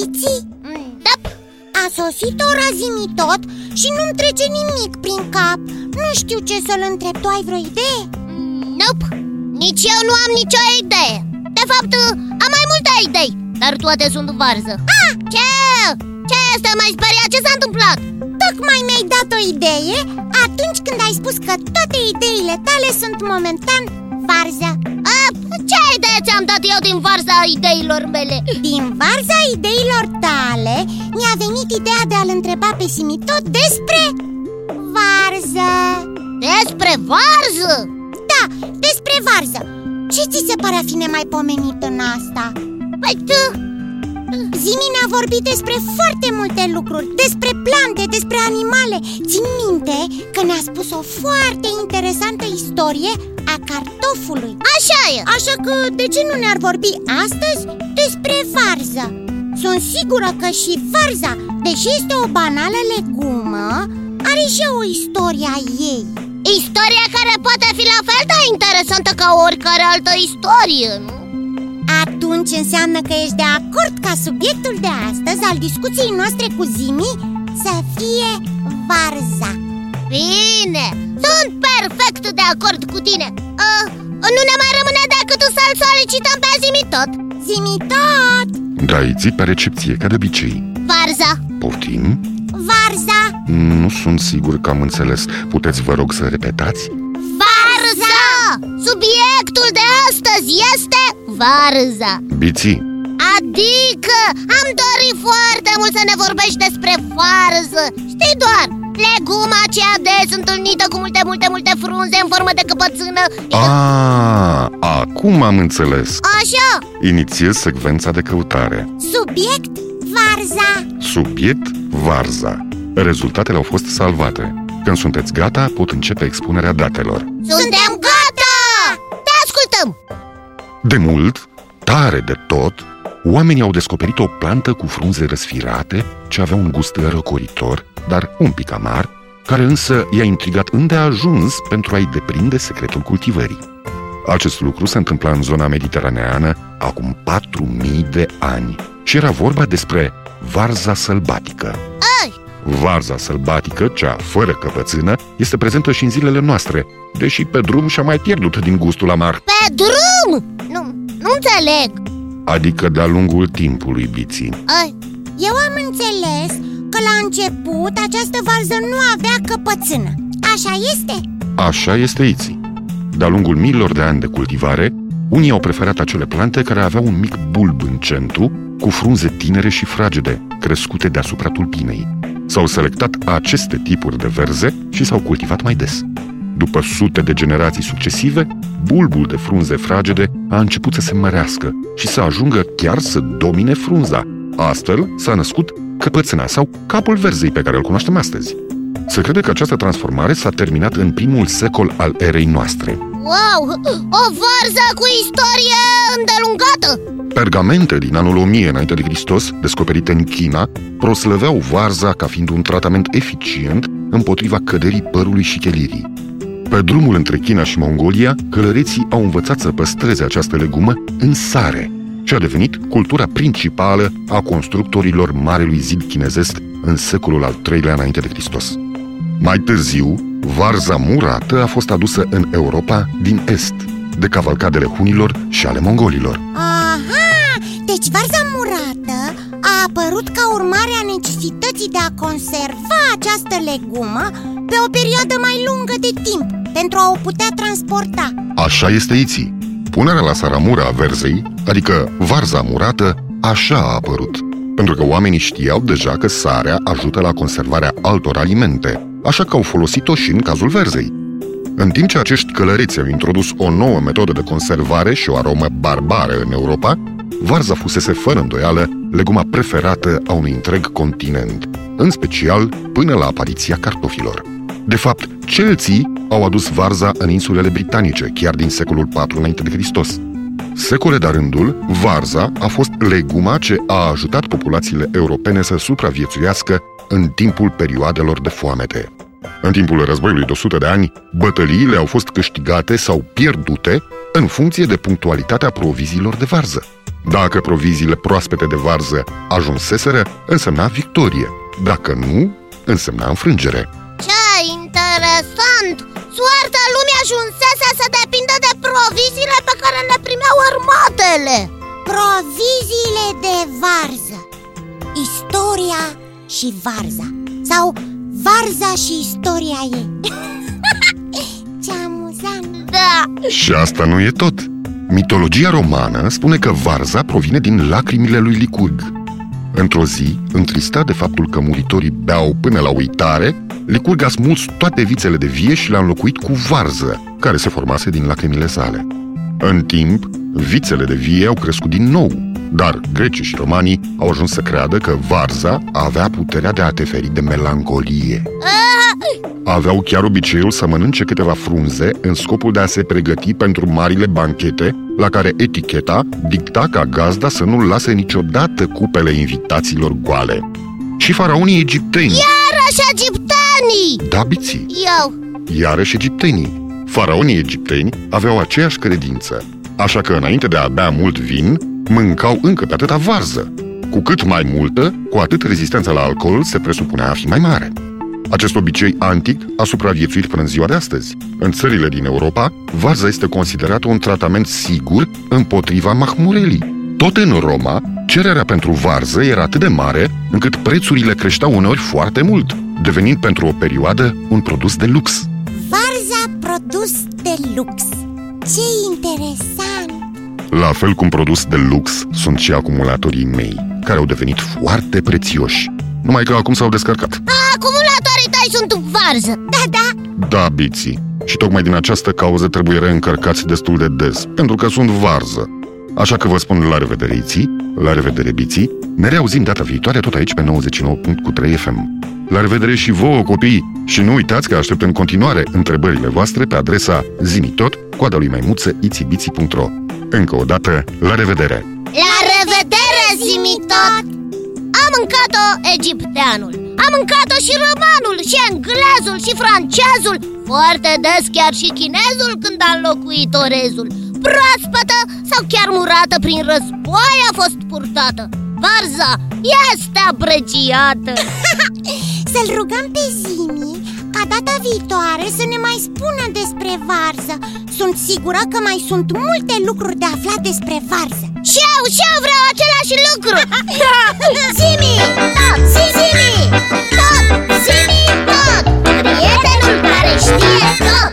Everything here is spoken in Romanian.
biții? Da, A sosit ora zimi tot și nu-mi trece nimic prin cap Nu știu ce să-l întreb, tu ai vreo idee? nope, nici eu nu am nicio idee De fapt, am mai multe idei, dar toate sunt varză Ah, Ce? Ce este mai speriat? Ce s-a întâmplat? tocmai mi-ai dat o idee atunci când ai spus că toate ideile tale sunt momentan varză A, ce idee ți-am dat eu din varza ideilor mele? Din varza ideilor tale mi-a venit ideea de a-l întreba pe Simitot despre varză Despre varză? Da, despre varză Ce ți se pare a fi nemaipomenit în asta? Păi tu, Zimi ne-a vorbit despre foarte multe lucruri Despre plante, despre animale Țin minte că ne-a spus o foarte interesantă istorie a cartofului. Așa e. Așa că de ce nu ne-ar vorbi astăzi despre varză? Sunt sigură că și varza, deși este o banală legumă, are și o istorie a ei. Istoria care poate fi la fel de interesantă ca oricare altă istorie, nu? Atunci înseamnă că ești de acord ca subiectul de astăzi al discuției noastre cu Zimi să fie varza. Bine, sunt perfect de acord cu tine uh, Nu ne mai rămâne decât să-l solicităm pe Zimi tot Zimi tot! Da, îți ții pe recepție, ca de obicei Varza Poftim? Varza! Nu sunt sigur că am înțeles Puteți, vă rog, să repetați? Varza! Subiectul de astăzi este varza Biții, Adică am dorit foarte mult să ne vorbești despre varză Știi doar, leguma aceea des întâlnită cu multe, multe, multe frunze în formă de căpățână. A, acum am înțeles. Așa, Inițiez secvența de căutare. Subiect varza. Subiect, varza. Rezultatele au fost salvate. Când sunteți gata, pot începe expunerea datelor. Suntem gata! Te ascultăm! De mult, tare de tot, oamenii au descoperit o plantă cu frunze răsfirate, ce avea un gust răcoritor, dar un pic amar, care însă i-a intrigat îndeajuns pentru a-i deprinde secretul cultivării. Acest lucru se întâmpla în zona mediteraneană acum 4000 de ani și era vorba despre varza sălbatică. Ai, Varza sălbatică, cea fără căpățână, este prezentă și în zilele noastre, deși pe drum și-a mai pierdut din gustul amar, pe drum! Nu, nu înțeleg adică de-a lungul timpului biții. Ai, Eu am înțeles că la început această varză nu avea căpățână Așa este? Așa este iții. De-a lungul miilor de ani de cultivare, unii au preferat acele plante care aveau un mic bulb în centru, cu frunze tinere și fragede, crescute deasupra tulpinei. S-au selectat aceste tipuri de verze și s-au cultivat mai des. După sute de generații succesive, bulbul de frunze fragede a început să se mărească și să ajungă chiar să domine frunza. Astfel s-a născut căpățâna sau capul verzei pe care îl cunoaștem astăzi. Se crede că această transformare s-a terminat în primul secol al erei noastre. wow, o varză cu istorie îndelungată Pergamente din anul 1000 înainte de Hristos, descoperite în China, proslăveau varza ca fiind un tratament eficient împotriva căderii părului și chelirii. Pe drumul între China și Mongolia, călăreții au învățat să păstreze această legumă în sare și a devenit cultura principală a constructorilor Marelui Zid chinezesc în secolul al III-lea înainte de Hristos. Mai târziu, varza murată a fost adusă în Europa din Est, de cavalcadele hunilor și ale mongolilor. Aha! Deci varza murată a apărut ca urmare a necesității de a conserva această legumă pe o perioadă mai lungă de timp pentru a o putea transporta Așa este iții. Punerea la saramura a verzei, adică varza murată, așa a apărut. Pentru că oamenii știau deja că sarea ajută la conservarea altor alimente, așa că au folosit-o și în cazul verzei. În timp ce acești călăreți au introdus o nouă metodă de conservare și o aromă barbară în Europa, varza fusese fără îndoială leguma preferată a unui întreg continent, în special până la apariția cartofilor. De fapt, celții au adus varza în insulele britanice, chiar din secolul IV înainte de Hristos. Secole de rândul, varza a fost leguma ce a ajutat populațiile europene să supraviețuiască în timpul perioadelor de foamete. În timpul războiului de 100 de ani, bătăliile au fost câștigate sau pierdute în funcție de punctualitatea proviziilor de varză. Dacă proviziile proaspete de varză ajunseseră, însemna victorie. Dacă nu, însemna înfrângere. Ce interesant! Soarta lumii ajunsese să depindă de proviziile pe care le primeau armatele Proviziile de varză Istoria și varza Sau varza și istoria ei Ce amuzant Da, Și asta nu e tot. Mitologia romană spune că varza provine din lacrimile lui Licurg. Într-o zi, întristat de faptul că muritorii beau până la uitare, Licurg a smuls toate vițele de vie și le-a înlocuit cu varză, care se formase din lacrimile sale. În timp, vițele de vie au crescut din nou, dar grecii și romanii au ajuns să creadă că varza avea puterea de a te feri de melancolie. Aveau chiar obiceiul să mănânce câteva frunze în scopul de a se pregăti pentru marile banchete la care eticheta dicta ca gazda să nu lase niciodată cupele invitațiilor goale. Și faraonii egipteni, iarăși egiptenii da biții, Eu, iarăși egiptenii. Faraonii egipteni aveau aceeași credință, așa că înainte de a bea mult vin, mâncau încă pe atâta varză. Cu cât mai multă, cu atât rezistența la alcool se presupunea a fi mai mare. Acest obicei antic a supraviețuit până în ziua de astăzi. În țările din Europa, varza este considerată un tratament sigur împotriva mahmurelii. Tot în Roma, cererea pentru varză era atât de mare încât prețurile creșteau uneori foarte mult, devenind pentru o perioadă un produs de lux. Varza produs de lux Ce interesant La fel cum produs de lux sunt și acumulatorii mei, care au devenit foarte prețioși. Numai că acum s-au descărcat. acumulatorii tăi sunt varză Da, da, Da, biții. Și tocmai din această cauză trebuie reîncărcați destul de des, pentru că sunt varză. Așa că vă spun la revedere, iții, la revedere, biții. Ne reauzim data viitoare tot aici pe 99.3 FM. La revedere și vouă, copii! Și nu uitați că aștept în continuare întrebările voastre pe adresa zimitot, coada lui maimuță, itibiții.ro Încă o dată, la revedere! La revedere, zimi tot! Am mâncat-o egipteanul Am mâncat-o și romanul, și englezul, și francezul Foarte des chiar și chinezul când a înlocuit orezul. Proaspătă sau chiar murată prin război a fost purtată. Varza este apreciată să-l rugăm pe Zimi ca data viitoare să ne mai spună despre varză. Sunt sigură că mai sunt multe lucruri de aflat despre varză și eu, și eu vreau același lucru. Da. Zimi, tot, zimi, tot, zimi, tot. Prietenul care știe tot.